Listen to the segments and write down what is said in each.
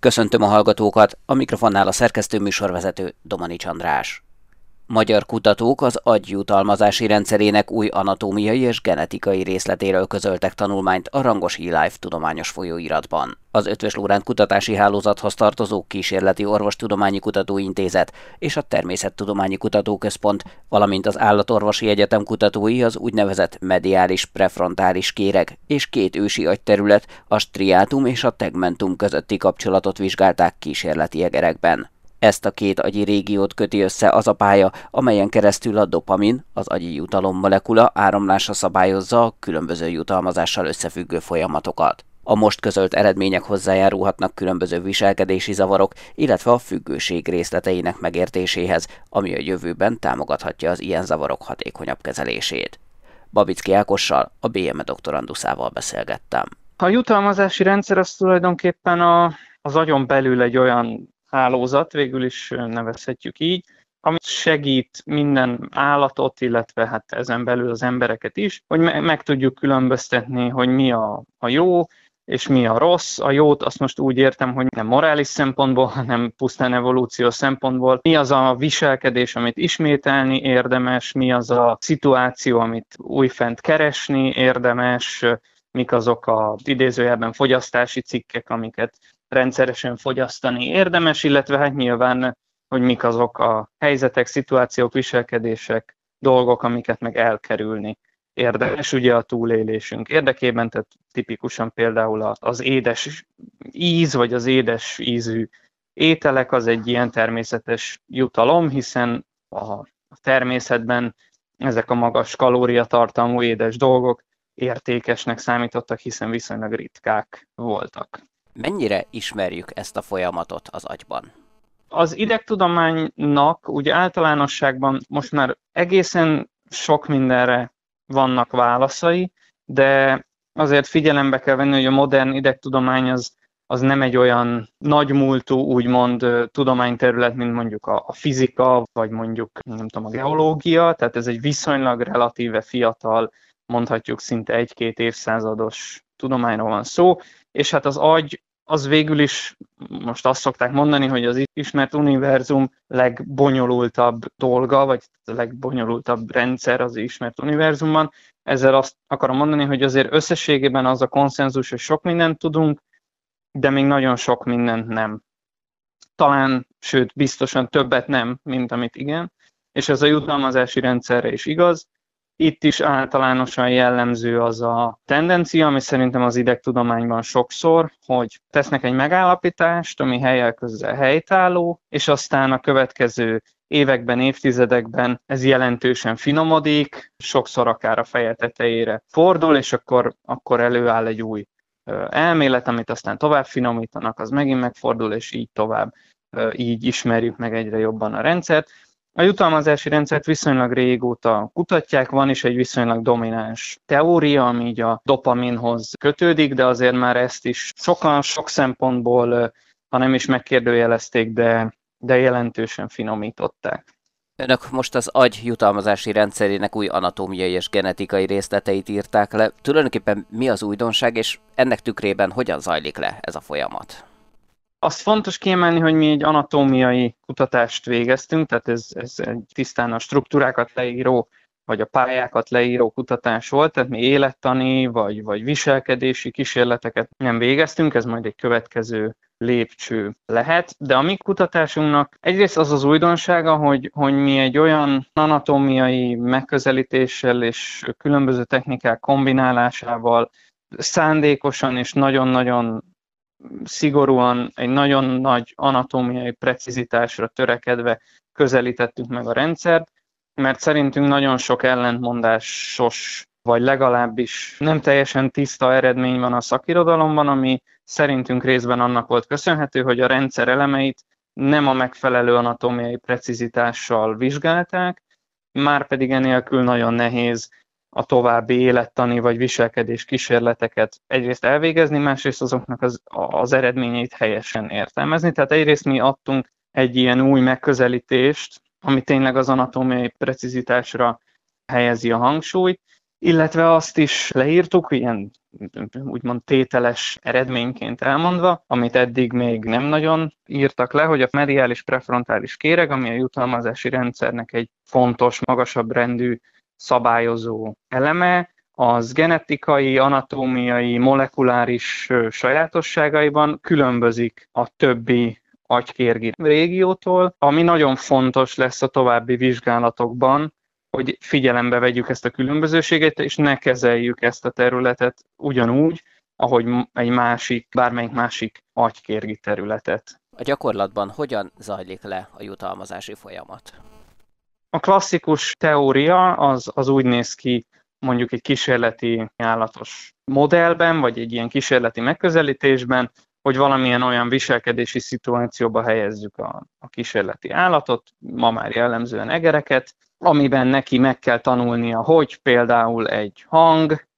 Köszöntöm a hallgatókat, a mikrofonnál a szerkesztő műsorvezető Domani Csandrás. Magyar kutatók az agyjutalmazási rendszerének új anatómiai és genetikai részletéről közöltek tanulmányt a Rangos eLife tudományos folyóiratban. Az Ötvös Lóránt Kutatási Hálózathoz tartozó Kísérleti Orvostudományi Kutatóintézet és a Természettudományi Kutatóközpont, valamint az Állatorvosi Egyetem kutatói az úgynevezett mediális prefrontális kéreg és két ősi agyterület, a striátum és a tegmentum közötti kapcsolatot vizsgálták kísérleti egerekben. Ezt a két agyi régiót köti össze az a pálya, amelyen keresztül a dopamin, az agyi jutalom molekula áramlása szabályozza a különböző jutalmazással összefüggő folyamatokat. A most közölt eredmények hozzájárulhatnak különböző viselkedési zavarok, illetve a függőség részleteinek megértéséhez, ami a jövőben támogathatja az ilyen zavarok hatékonyabb kezelését. Babicki Ákossal, a BM doktoranduszával beszélgettem. A jutalmazási rendszer az tulajdonképpen a, az agyon belül egy olyan hálózat, végül is nevezhetjük így, ami segít minden állatot, illetve hát ezen belül az embereket is, hogy me- meg tudjuk különböztetni, hogy mi a, a jó, és mi a rossz. A jót azt most úgy értem, hogy nem morális szempontból, hanem pusztán evolúció szempontból. Mi az a viselkedés, amit ismételni érdemes, mi az a szituáció, amit újfent keresni érdemes, mik azok a idézőjelben fogyasztási cikkek, amiket rendszeresen fogyasztani érdemes, illetve hát nyilván, hogy mik azok a helyzetek, szituációk, viselkedések, dolgok, amiket meg elkerülni érdemes ugye a túlélésünk érdekében, tehát tipikusan például az édes íz, vagy az édes ízű ételek az egy ilyen természetes jutalom, hiszen a természetben ezek a magas kalóriatartalmú édes dolgok értékesnek számítottak, hiszen viszonylag ritkák voltak. Mennyire ismerjük ezt a folyamatot az agyban? Az idegtudománynak ugye általánosságban most már egészen sok mindenre vannak válaszai, de azért figyelembe kell venni, hogy a modern idegtudomány az, az nem egy olyan nagymúltú, úgymond tudományterület, mint mondjuk a, a fizika, vagy mondjuk nem tudom, a geológia, tehát ez egy viszonylag relatíve fiatal, mondhatjuk szinte egy-két évszázados tudományról van szó, és hát az agy az végül is most azt szokták mondani, hogy az ismert univerzum legbonyolultabb dolga, vagy a legbonyolultabb rendszer az ismert univerzumban. Ezzel azt akarom mondani, hogy azért összességében az a konszenzus, hogy sok mindent tudunk, de még nagyon sok mindent nem. Talán, sőt, biztosan többet nem, mint amit igen. És ez a jutalmazási rendszerre is igaz. Itt is általánosan jellemző az a tendencia, ami szerintem az idegtudományban sokszor, hogy tesznek egy megállapítást, ami helyel közel helytálló, és aztán a következő években, évtizedekben ez jelentősen finomodik, sokszor akár a feje tetejére fordul, és akkor, akkor előáll egy új elmélet, amit aztán tovább finomítanak, az megint megfordul, és így tovább, így ismerjük meg egyre jobban a rendszert. A jutalmazási rendszert viszonylag régóta kutatják, van is egy viszonylag domináns teória, ami így a dopaminhoz kötődik, de azért már ezt is sokan sok szempontból, ha nem is megkérdőjelezték, de, de jelentősen finomították. Önök most az agy jutalmazási rendszerének új anatómiai és genetikai részleteit írták le. Tulajdonképpen mi az újdonság, és ennek tükrében hogyan zajlik le ez a folyamat? Azt fontos kiemelni, hogy mi egy anatómiai kutatást végeztünk, tehát ez, ez tisztán a struktúrákat leíró, vagy a pályákat leíró kutatás volt, tehát mi élettani, vagy, vagy viselkedési kísérleteket nem végeztünk, ez majd egy következő lépcső lehet, de a mi kutatásunknak egyrészt az az újdonsága, hogy, hogy mi egy olyan anatómiai megközelítéssel és különböző technikák kombinálásával szándékosan és nagyon-nagyon szigorúan egy nagyon nagy anatómiai precizitásra törekedve közelítettük meg a rendszert, mert szerintünk nagyon sok ellentmondásos, vagy legalábbis nem teljesen tiszta eredmény van a szakirodalomban, ami szerintünk részben annak volt köszönhető, hogy a rendszer elemeit nem a megfelelő anatómiai precizitással vizsgálták, már pedig enélkül nagyon nehéz a további élettani vagy viselkedés kísérleteket egyrészt elvégezni, másrészt azoknak az, az eredményeit helyesen értelmezni. Tehát egyrészt mi adtunk egy ilyen új megközelítést, ami tényleg az anatómiai precizitásra helyezi a hangsúlyt, illetve azt is leírtuk, ilyen úgymond tételes eredményként elmondva, amit eddig még nem nagyon írtak le, hogy a mediális prefrontális kéreg, ami a jutalmazási rendszernek egy fontos, magasabb rendű szabályozó eleme, az genetikai, anatómiai, molekuláris sajátosságaiban különbözik a többi agykérgi régiótól, ami nagyon fontos lesz a további vizsgálatokban, hogy figyelembe vegyük ezt a különbözőséget, és ne kezeljük ezt a területet ugyanúgy, ahogy egy másik, bármelyik másik agykérgi területet. A gyakorlatban hogyan zajlik le a jutalmazási folyamat? A klasszikus teória az, az úgy néz ki, mondjuk egy kísérleti állatos modellben, vagy egy ilyen kísérleti megközelítésben, hogy valamilyen olyan viselkedési szituációba helyezzük a, a kísérleti állatot, ma már jellemzően egereket, amiben neki meg kell tanulnia, hogy például egy hang,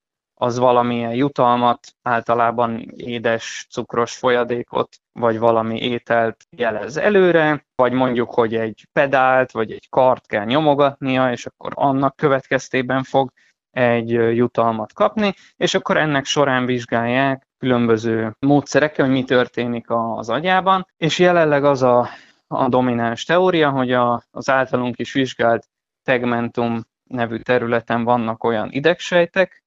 az valamilyen jutalmat, általában édes, cukros folyadékot, vagy valami ételt jelez előre, vagy mondjuk, hogy egy pedált, vagy egy kart kell nyomogatnia, és akkor annak következtében fog egy jutalmat kapni, és akkor ennek során vizsgálják különböző módszerekkel, hogy mi történik az agyában, és jelenleg az a, a domináns teória, hogy a, az általunk is vizsgált tegmentum nevű területen vannak olyan idegsejtek,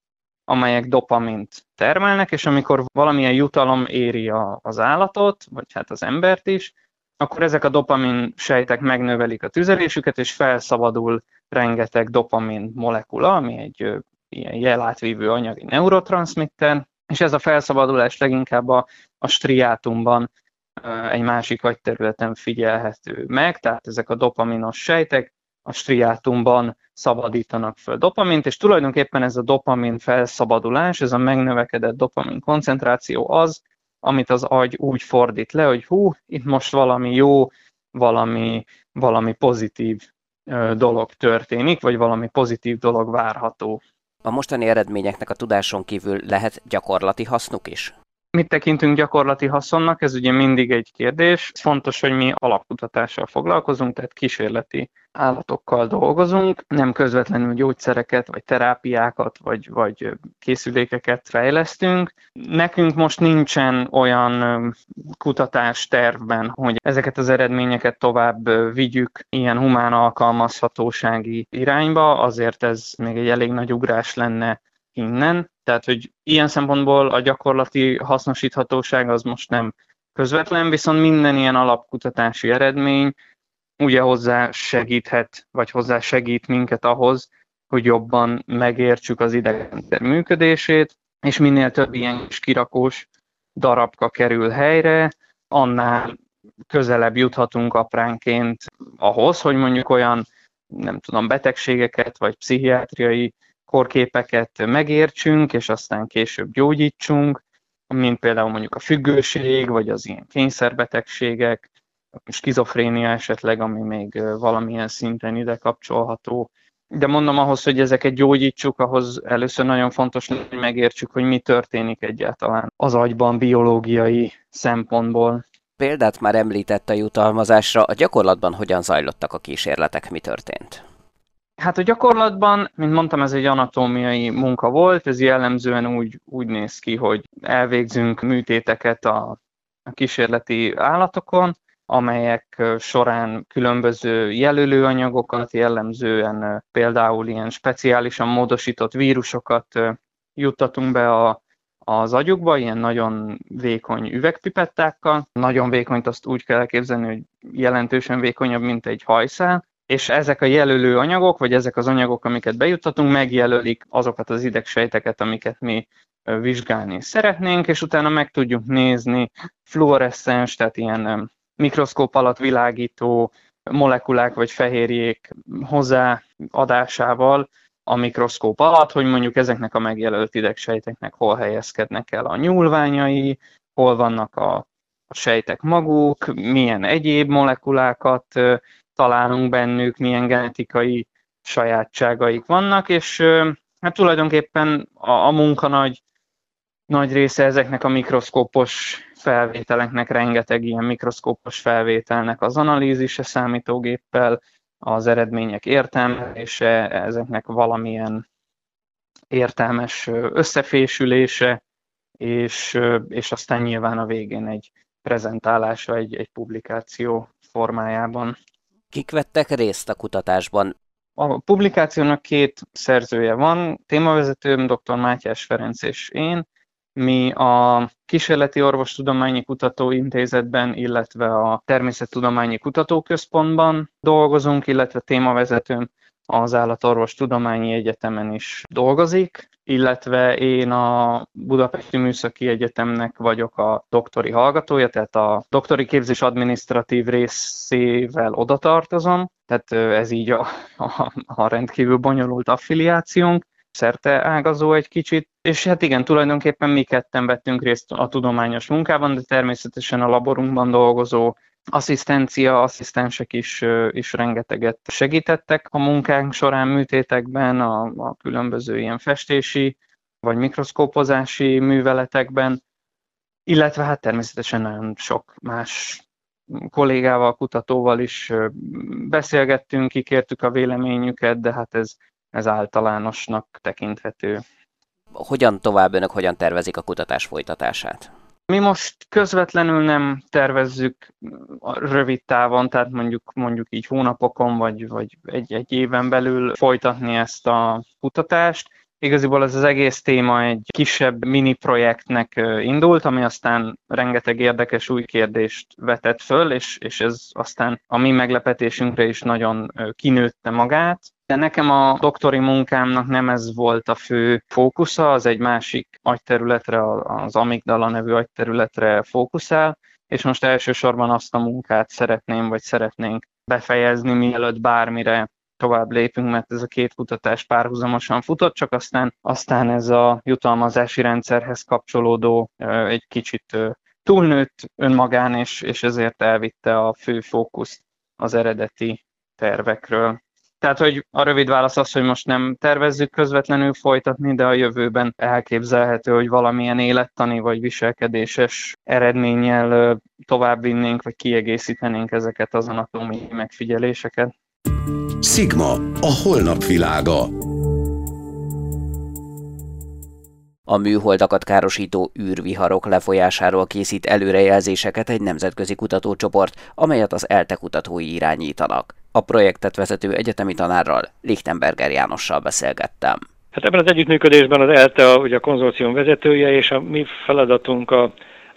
amelyek dopamint termelnek, és amikor valamilyen jutalom éri a, az állatot, vagy hát az embert is, akkor ezek a dopamin sejtek megnövelik a tüzelésüket, és felszabadul rengeteg dopamin molekula, ami egy ilyen jelátvívő anyagi neurotranszmitter, és ez a felszabadulás leginkább a, a striátumban egy másik agyterületen figyelhető meg, tehát ezek a dopaminos sejtek a striátumban szabadítanak föl dopamint, és tulajdonképpen ez a dopamin felszabadulás, ez a megnövekedett dopamin koncentráció az, amit az agy úgy fordít le, hogy hú, itt most valami jó, valami, valami pozitív dolog történik, vagy valami pozitív dolog várható. A mostani eredményeknek a tudáson kívül lehet gyakorlati hasznuk is? Mit tekintünk gyakorlati haszonnak? Ez ugye mindig egy kérdés. Fontos, hogy mi alapkutatással foglalkozunk, tehát kísérleti állatokkal dolgozunk, nem közvetlenül gyógyszereket, vagy terápiákat, vagy, vagy készülékeket fejlesztünk. Nekünk most nincsen olyan kutatás tervben, hogy ezeket az eredményeket tovább vigyük ilyen humán alkalmazhatósági irányba, azért ez még egy elég nagy ugrás lenne innen. Tehát, hogy ilyen szempontból a gyakorlati hasznosíthatóság az most nem közvetlen, viszont minden ilyen alapkutatási eredmény ugye hozzá segíthet, vagy hozzá segít minket ahhoz, hogy jobban megértsük az idegenrendszer működését, és minél több ilyen kis kirakós darabka kerül helyre, annál közelebb juthatunk apránként ahhoz, hogy mondjuk olyan, nem tudom, betegségeket vagy pszichiátriai korképeket megértsünk, és aztán később gyógyítsunk, mint például mondjuk a függőség, vagy az ilyen kényszerbetegségek, skizofrénia esetleg, ami még valamilyen szinten ide kapcsolható. De mondom ahhoz, hogy ezeket gyógyítsuk, ahhoz először nagyon fontos, hogy megértsük, hogy mi történik egyáltalán az agyban biológiai szempontból. Példát már említett a jutalmazásra, a gyakorlatban hogyan zajlottak a kísérletek, mi történt? Hát a gyakorlatban, mint mondtam, ez egy anatómiai munka volt, ez jellemzően úgy, úgy néz ki, hogy elvégzünk műtéteket a, a kísérleti állatokon, amelyek során különböző jelölőanyagokat, jellemzően például ilyen speciálisan módosított vírusokat juttatunk be a, az agyukba, ilyen nagyon vékony üvegpipettákkal. Nagyon vékonyt azt úgy kell elképzelni, hogy jelentősen vékonyabb, mint egy hajszál, és ezek a jelölő anyagok, vagy ezek az anyagok, amiket bejuttatunk, megjelölik azokat az idegsejteket, amiket mi vizsgálni szeretnénk, és utána meg tudjuk nézni fluoreszcens, tehát ilyen mikroszkóp alatt világító molekulák vagy fehérjék hozzáadásával a mikroszkóp alatt, hogy mondjuk ezeknek a megjelölt idegsejteknek hol helyezkednek el a nyúlványai, hol vannak a, a sejtek maguk, milyen egyéb molekulákat találunk bennük, milyen genetikai sajátságaik vannak, és hát tulajdonképpen a, a munka nagy, nagy része ezeknek a mikroszkópos felvételeknek, rengeteg ilyen mikroszkópos felvételnek az analízise számítógéppel, az eredmények értelmezése, ezeknek valamilyen értelmes összefésülése, és, és aztán nyilván a végén egy prezentálása egy, egy publikáció formájában. Kik vettek részt a kutatásban? A publikációnak két szerzője van, témavezetőm dr. Mátyás Ferenc és én, mi a Kísérleti Orvostudományi Kutatóintézetben, illetve a Természettudományi Kutatóközpontban dolgozunk, illetve témavezetőm az Állatorvostudományi Egyetemen is dolgozik, illetve én a Budapesti Műszaki Egyetemnek vagyok a doktori hallgatója, tehát a doktori képzés adminisztratív részével oda tartozom, tehát ez így a, a, a rendkívül bonyolult affiliációnk szerte ágazó egy kicsit, és hát igen, tulajdonképpen mi ketten vettünk részt a tudományos munkában, de természetesen a laborunkban dolgozó asszisztencia, asszisztensek is, is rengeteget segítettek a munkánk során műtétekben, a, a különböző ilyen festési vagy mikroszkópozási műveletekben, illetve hát természetesen nagyon sok más kollégával, kutatóval is beszélgettünk, kikértük a véleményüket, de hát ez ez általánosnak tekinthető. Hogyan tovább önök, hogyan tervezik a kutatás folytatását? Mi most közvetlenül nem tervezzük rövid távon, tehát mondjuk, mondjuk így hónapokon vagy, vagy egy, egy éven belül folytatni ezt a kutatást. Igaziból ez az egész téma egy kisebb mini projektnek indult, ami aztán rengeteg érdekes új kérdést vetett föl, és, és ez aztán a mi meglepetésünkre is nagyon kinőtte magát. De nekem a doktori munkámnak nem ez volt a fő fókusza, az egy másik agyterületre, az amigdala nevű agyterületre fókuszál, és most elsősorban azt a munkát szeretném, vagy szeretnénk befejezni, mielőtt bármire tovább lépünk, mert ez a két kutatás párhuzamosan futott, csak aztán, aztán ez a jutalmazási rendszerhez kapcsolódó egy kicsit túlnőtt önmagán, és, és ezért elvitte a fő fókuszt az eredeti tervekről. Tehát, hogy a rövid válasz az, hogy most nem tervezzük közvetlenül folytatni, de a jövőben elképzelhető, hogy valamilyen élettani vagy viselkedéses eredménnyel továbbvinnénk, vagy kiegészítenénk ezeket az anatómiai megfigyeléseket. Sigma, a holnap világa. A műholdakat károsító űrviharok lefolyásáról készít előrejelzéseket egy nemzetközi kutatócsoport, amelyet az ELTE kutatói irányítanak. A projektet vezető egyetemi tanárral, Lichtenberger Jánossal beszélgettem. Hát ebben az együttműködésben az ELTE a, ugye a konzorcium vezetője, és a mi feladatunk a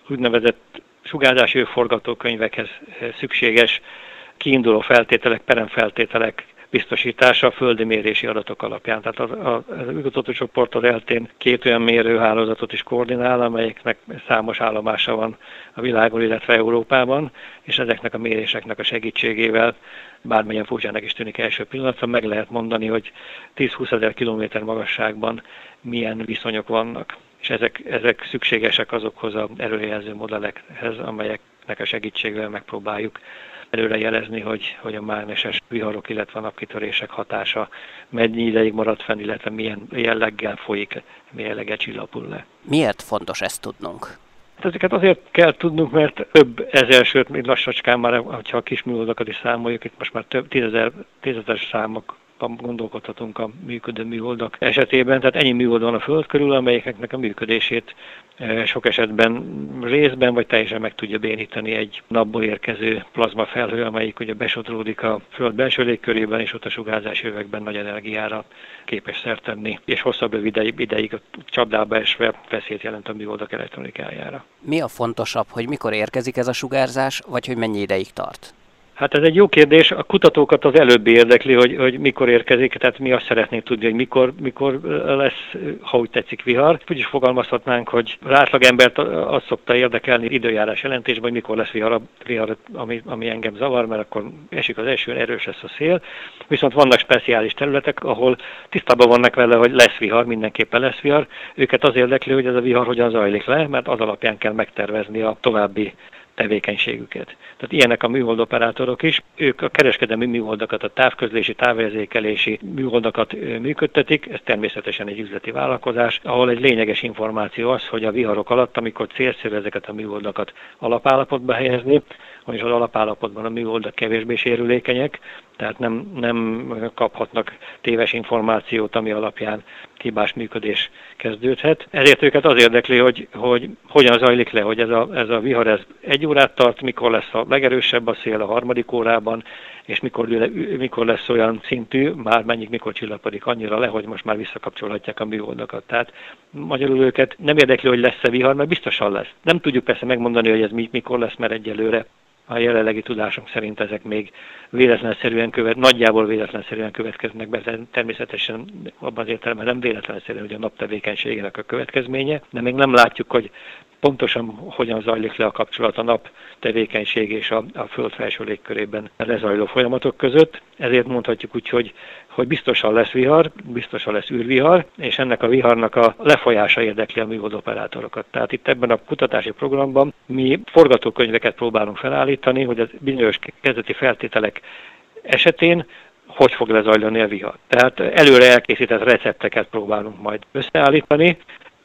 úgynevezett sugárzási forgatókönyvekhez szükséges kiinduló feltételek, peremfeltételek biztosítása a földi mérési adatok alapján. Tehát az, az az eltén két olyan mérőhálózatot is koordinál, amelyeknek számos állomása van a világon, illetve Európában, és ezeknek a méréseknek a segítségével bármilyen furcsának is tűnik első pillanatra, meg lehet mondani, hogy 10-20 ezer kilométer magasságban milyen viszonyok vannak. És ezek, ezek szükségesek azokhoz az előjelző modellekhez, amelyeknek a segítségével megpróbáljuk előre jelezni, hogy, hogy a mágneses viharok, illetve a napkitörések hatása mennyi ideig marad fenn, illetve milyen jelleggel folyik, milyen jelleggel csillapul le. Miért fontos ezt tudnunk? Hát ezeket azért kell tudnunk, mert több ezer, sőt, még lassacskán már, ha a kis műholdakat is számoljuk, itt most már több tízezer, tízezer számok gondolkodhatunk a működő műholdak esetében. Tehát ennyi műhold van a Föld körül, amelyeknek a működését sok esetben részben vagy teljesen meg tudja bénítani egy napból érkező plazmafelhő, amelyik ugye besodródik a Föld belső légkörében, és ott a sugárzás övekben nagy energiára képes szert tenni, és hosszabb ideig, ideig a csapdába esve veszélyt jelent a műholdak elektronikájára. Mi a fontosabb, hogy mikor érkezik ez a sugárzás, vagy hogy mennyi ideig tart? Hát ez egy jó kérdés. A kutatókat az előbbi érdekli, hogy, hogy mikor érkezik, tehát mi azt szeretnénk tudni, hogy mikor, mikor lesz, ha úgy tetszik, vihar. Úgy is fogalmazhatnánk, hogy az átlagember azt szokta érdekelni időjárás jelentésben, hogy mikor lesz vihar, vihar ami, ami engem zavar, mert akkor esik az eső, erős lesz a szél. Viszont vannak speciális területek, ahol tisztában vannak vele, hogy lesz vihar, mindenképpen lesz vihar. Őket az érdekli, hogy ez a vihar hogyan zajlik le, mert az alapján kell megtervezni a további tevékenységüket. Tehát ilyenek a műholdoperátorok is, ők a kereskedelmi műholdakat, a távközlési, távérzékelési műholdakat működtetik, ez természetesen egy üzleti vállalkozás, ahol egy lényeges információ az, hogy a viharok alatt, amikor célszerű ezeket a műholdakat alapállapotba helyezni, és az alapállapotban a műholdak kevésbé sérülékenyek, tehát nem, nem kaphatnak téves információt, ami alapján hibás működés kezdődhet. Ezért őket az érdekli, hogy, hogy hogyan zajlik le, hogy ez a, ez a vihar ez egy órát tart, mikor lesz a legerősebb a szél a harmadik órában, és mikor, mikor lesz olyan szintű, már mennyit, mikor csillapodik annyira le, hogy most már visszakapcsolhatják a műholdakat. Tehát magyarul őket nem érdekli, hogy lesz-e vihar, mert biztosan lesz. Nem tudjuk persze megmondani, hogy ez mikor lesz, mert egyelőre a jelenlegi tudásunk szerint ezek még véletlenszerűen követ, nagyjából véletlenszerűen következnek be, természetesen abban az értelemben nem véletlenszerűen, hogy a naptevékenységének a következménye, de még nem látjuk, hogy pontosan hogyan zajlik le a kapcsolat a nap tevékenység és a, a föld felső légkörében lezajló folyamatok között. Ezért mondhatjuk úgy, hogy, hogy biztosan lesz vihar, biztosan lesz űrvihar, és ennek a viharnak a lefolyása érdekli a műholdoperátorokat. Tehát itt ebben a kutatási programban mi forgatókönyveket próbálunk felállítani, hogy az bizonyos kezdeti feltételek esetén hogy fog lezajlani a vihar. Tehát előre elkészített recepteket próbálunk majd összeállítani,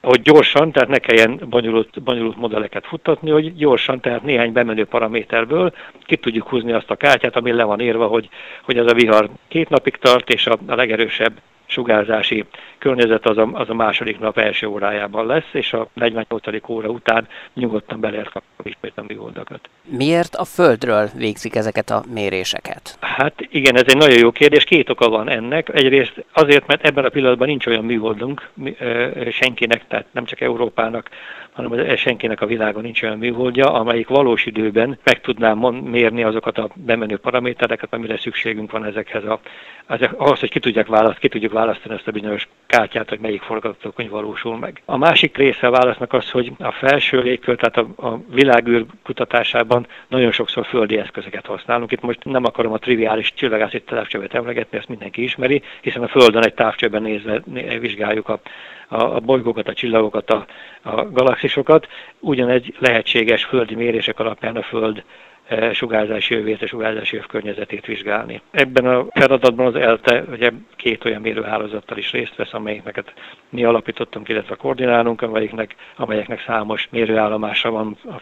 hogy gyorsan, tehát ne kelljen bonyolult, bonyolult modelleket futtatni, hogy gyorsan, tehát néhány bemenő paraméterből ki tudjuk húzni azt a kártyát, ami le van írva, hogy, hogy ez a vihar két napig tart, és a, a legerősebb sugárzási környezet az a, az a második nap első órájában lesz, és a 48. óra után nyugodtan be kapni ismét a műholdakat. Miért a Földről végzik ezeket a méréseket? Hát igen, ez egy nagyon jó kérdés. Két oka van ennek. Egyrészt azért, mert ebben a pillanatban nincs olyan műholdunk senkinek, tehát nem csak Európának, hanem senkinek a világon nincs olyan műholdja, amelyik valós időben meg tudná mérni azokat a bemenő paramétereket, amire szükségünk van ezekhez a, ezek, ahhoz, hogy ki, tudják választ, ki tudjuk választani ezt a bizonyos kártyát, hogy melyik forgatókönyv valósul meg. A másik része a válasznak az, hogy a felső légkör, tehát a, a világűr kutatásában nagyon sokszor földi eszközöket használunk. Itt most nem akarom a triviális csillagászi távcsövet emlegetni, ezt mindenki ismeri, hiszen a Földön egy távcsőben nézve vizsgáljuk a, a, a bolygókat, a csillagokat, a, a galaxisokat. Ugyanegy lehetséges földi mérések alapján a Föld E, sugárzási jövét, a sugárzási jöv környezetét vizsgálni. Ebben a feladatban az ELTE ugye két olyan mérőhálózattal is részt vesz, amelyeknek mi alapítottunk, illetve koordinálunk, amelyeknek, amelyeknek számos mérőállomása van a,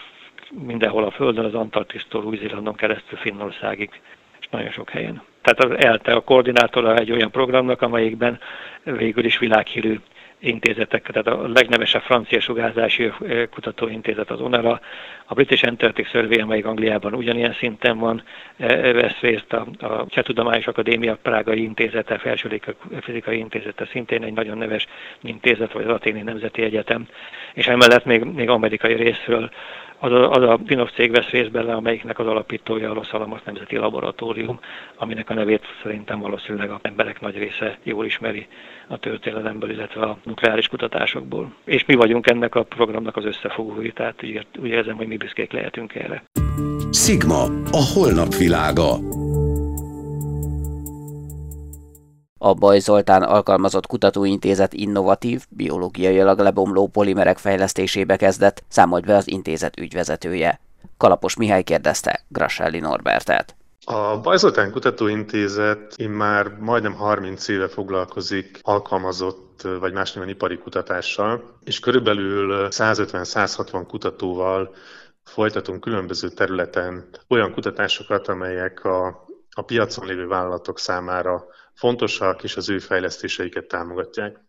mindenhol a Földön, az Antarktisztól Új-Zélandon keresztül Finnországig, és nagyon sok helyen. Tehát az ELTE a koordinátora egy olyan programnak, amelyikben végül is világhírű intézetek, tehát a legnevesebb francia sugárzási kutatóintézet az ONERA, a British Antarctic Survey, amelyik Angliában ugyanilyen szinten van, vesz részt a, a Cseh Tudományos Akadémia Prágai Intézete, Felső Fizikai Intézete szintén egy nagyon neves intézet, vagy az Aténi Nemzeti Egyetem, és emellett még, még amerikai részről az a, az a Pinoff cég vesz részt bele, amelyiknek az alapítója a Los Alamos Nemzeti Laboratórium, aminek a nevét szerintem valószínűleg a emberek nagy része jól ismeri a történelemből, illetve a nukleáris kutatásokból. És mi vagyunk ennek a programnak az összefogói, tehát úgy, úgy érzem, hogy mi büszkék lehetünk erre. Sigma, a holnap világa. A Baj Zoltán alkalmazott kutatóintézet innovatív, biológiailag lebomló polimerek fejlesztésébe kezdett, számolt be az intézet ügyvezetője. Kalapos Mihály kérdezte Grasselli Norbertet. A Bajzoltán Kutatóintézet már majdnem 30 éve foglalkozik alkalmazott vagy más néven ipari kutatással, és körülbelül 150-160 kutatóval folytatunk különböző területen olyan kutatásokat, amelyek a, a piacon lévő vállalatok számára fontosak, és az ő fejlesztéseiket támogatják.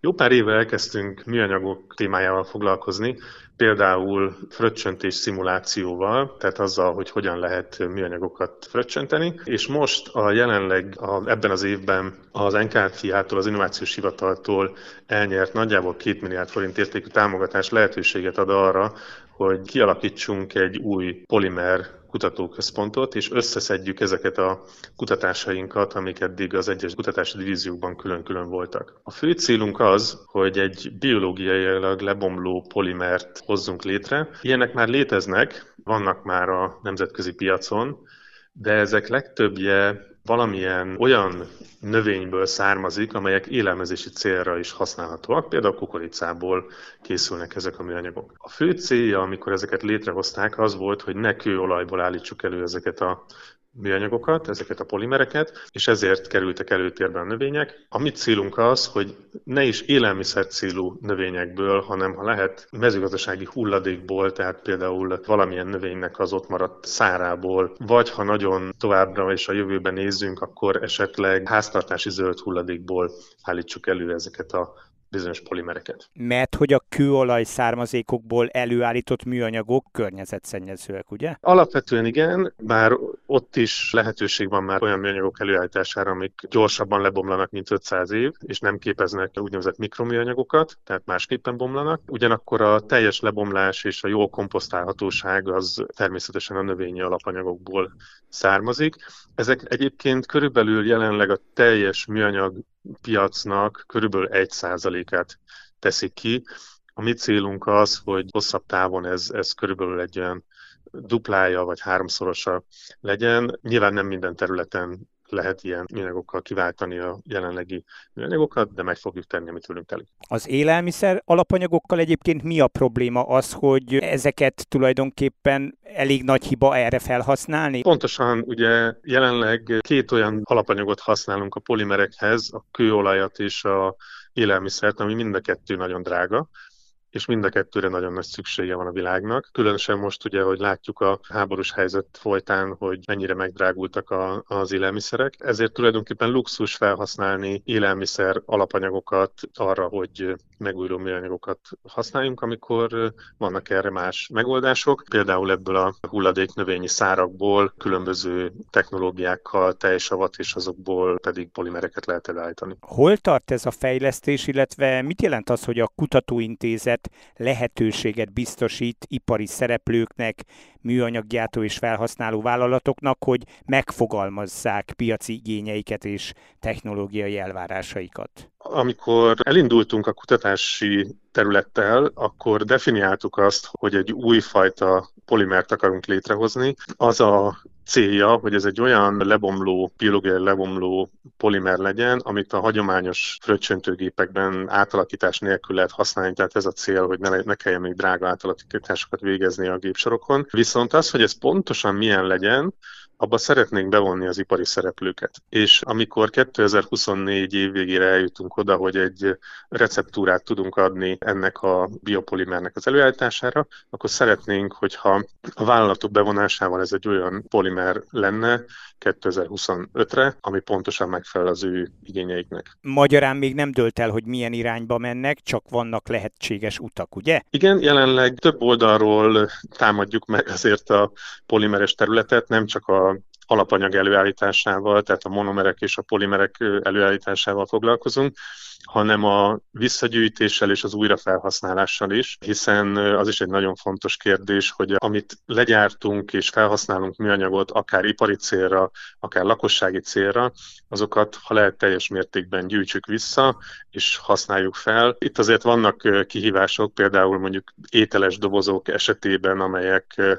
Jó pár éve elkezdtünk műanyagok témájával foglalkozni, például fröccsöntés szimulációval, tehát azzal, hogy hogyan lehet műanyagokat fröccsönteni, és most a jelenleg a, ebben az évben az NKFI-tól, az Innovációs Hivataltól elnyert nagyjából 2 milliárd forint értékű támogatás lehetőséget ad arra, hogy kialakítsunk egy új polimer kutatóközpontot, és összeszedjük ezeket a kutatásainkat, amik eddig az egyes kutatási divíziókban külön-külön voltak. A fő célunk az, hogy egy biológiailag lebomló polimert hozzunk létre. Ilyenek már léteznek, vannak már a nemzetközi piacon, de ezek legtöbbje valamilyen olyan növényből származik, amelyek élelmezési célra is használhatóak, például kukoricából készülnek ezek a műanyagok. A fő célja, amikor ezeket létrehozták, az volt, hogy ne kőolajból állítsuk elő ezeket a műanyagokat, ezeket a polimereket, és ezért kerültek előtérbe a növények. A mi célunk az, hogy ne is élelmiszer célú növényekből, hanem ha lehet mezőgazdasági hulladékból, tehát például valamilyen növénynek az ott maradt szárából, vagy ha nagyon továbbra és a jövőben nézzünk, akkor esetleg háztartási zöld hulladékból állítsuk elő ezeket a bizonyos polimereket. Mert hogy a kőolaj származékokból előállított műanyagok környezetszennyezőek, ugye? Alapvetően igen, bár ott is lehetőség van már olyan műanyagok előállítására, amik gyorsabban lebomlanak, mint 500 év, és nem képeznek úgynevezett mikroműanyagokat, tehát másképpen bomlanak. Ugyanakkor a teljes lebomlás és a jó komposztálhatóság az természetesen a növényi alapanyagokból származik. Ezek egyébként körülbelül jelenleg a teljes műanyag piacnak körülbelül 1%-át teszik ki. A mi célunk az, hogy hosszabb távon ez, ez körülbelül egy olyan duplája vagy háromszorosa legyen. Nyilván nem minden területen lehet ilyen műanyagokkal kiváltani a jelenlegi műanyagokat, de meg fogjuk tenni, amit tőlünk telik. Az élelmiszer alapanyagokkal egyébként mi a probléma az, hogy ezeket tulajdonképpen elég nagy hiba erre felhasználni? Pontosan, ugye jelenleg két olyan alapanyagot használunk a polimerekhez, a kőolajat és a élelmiszert, ami mind a kettő nagyon drága és mind a kettőre nagyon nagy szüksége van a világnak. Különösen most ugye, hogy látjuk a háborús helyzet folytán, hogy mennyire megdrágultak a, az élelmiszerek. Ezért tulajdonképpen luxus felhasználni élelmiszer alapanyagokat arra, hogy megújuló műanyagokat használjunk, amikor vannak erre más megoldások. Például ebből a hulladék növényi szárakból különböző technológiákkal teljesavat, és azokból pedig polimereket lehet elállítani. Hol tart ez a fejlesztés, illetve mit jelent az, hogy a kutatóintézet lehetőséget biztosít ipari szereplőknek, műanyaggyártó és felhasználó vállalatoknak, hogy megfogalmazzák piaci igényeiket és technológiai elvárásaikat? Amikor elindultunk a kutatási területtel, akkor definiáltuk azt, hogy egy újfajta polimert akarunk létrehozni. Az a célja, hogy ez egy olyan lebomló, biológiai lebomló polimer legyen, amit a hagyományos fröccsöntőgépekben átalakítás nélkül lehet használni, tehát ez a cél, hogy ne, ne kelljen még drága átalakításokat végezni a gépsorokon. Viszont az, hogy ez pontosan milyen legyen, abba szeretnénk bevonni az ipari szereplőket. És amikor 2024 év végére eljutunk oda, hogy egy receptúrát tudunk adni ennek a biopolimernek az előállítására, akkor szeretnénk, hogyha a vállalatok bevonásával ez egy olyan polimer lenne 2025-re, ami pontosan megfelel az ő igényeiknek. Magyarán még nem dölt el, hogy milyen irányba mennek, csak vannak lehetséges utak, ugye? Igen, jelenleg több oldalról támadjuk meg azért a polimeres területet, nem csak a alapanyag előállításával, tehát a monomerek és a polimerek előállításával foglalkozunk, hanem a visszagyűjtéssel és az újrafelhasználással is, hiszen az is egy nagyon fontos kérdés, hogy amit legyártunk és felhasználunk műanyagot, akár ipari célra, akár lakossági célra, azokat, ha lehet teljes mértékben gyűjtsük vissza, és használjuk fel. Itt azért vannak kihívások, például mondjuk ételes dobozok esetében, amelyek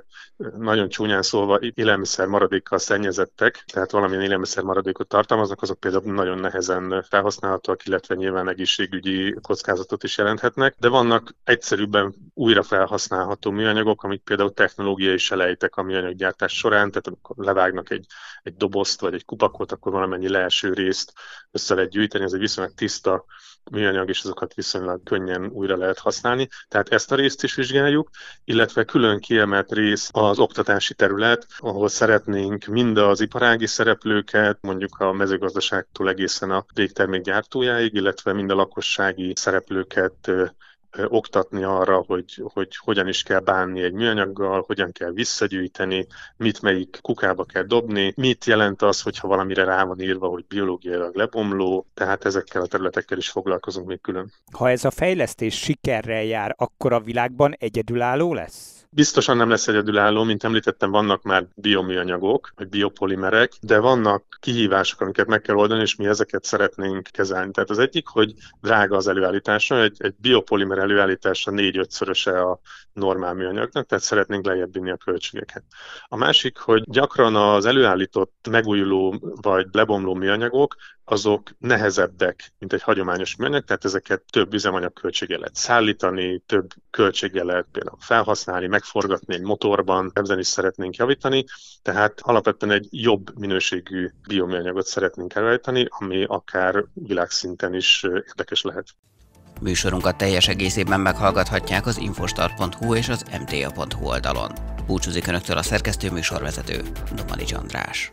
nagyon csúnyán szólva élelmiszer maradékkal szennyezettek, tehát valamilyen élelmiszer maradékot tartalmaznak, azok például nagyon nehezen felhasználhatóak, illetve nyilván egészségügyi kockázatot is jelenthetnek, de vannak egyszerűbben újra felhasználható műanyagok, amik például technológiai selejtek a műanyaggyártás során, tehát amikor levágnak egy, egy dobozt vagy egy kupakot, akkor valamennyi leeső részt össze lehet gyűjteni, ez egy viszonylag tiszta műanyag, és azokat viszonylag könnyen újra lehet használni. Tehát ezt a részt is vizsgáljuk, illetve külön kiemelt rész az oktatási terület, ahol szeretnénk mind az iparági szereplőket, mondjuk a mezőgazdaságtól egészen a végtermék illetve mind a lakossági szereplőket oktatni arra, hogy, hogy hogyan is kell bánni egy műanyaggal, hogyan kell visszagyűjteni, mit melyik kukába kell dobni, mit jelent az, hogyha valamire rá van írva, hogy biológiailag lebomló, tehát ezekkel a területekkel is foglalkozunk még külön. Ha ez a fejlesztés sikerrel jár, akkor a világban egyedülálló lesz? Biztosan nem lesz egyedülálló, mint említettem, vannak már bioműanyagok, vagy biopolimerek, de vannak kihívások, amiket meg kell oldani, és mi ezeket szeretnénk kezelni. Tehát az egyik, hogy drága az előállítása, egy, egy biopolimer előállítása négy-ötszöröse a normál műanyagnak, tehát szeretnénk lejjebb vinni a költségeket. A másik, hogy gyakran az előállított megújuló vagy lebomló műanyagok azok nehezebbek, mint egy hagyományos műanyag, tehát ezeket több üzemanyag költsége lehet szállítani, több költsége lehet például felhasználni, megforgatni egy motorban, ebben is szeretnénk javítani, tehát alapvetően egy jobb minőségű bioműanyagot szeretnénk előállítani, ami akár világszinten is érdekes lehet. Műsorunkat teljes egészében meghallgathatják az infostart.hu és az mta.hu oldalon. Búcsúzik Önöktől a szerkesztő műsorvezető, Domani András.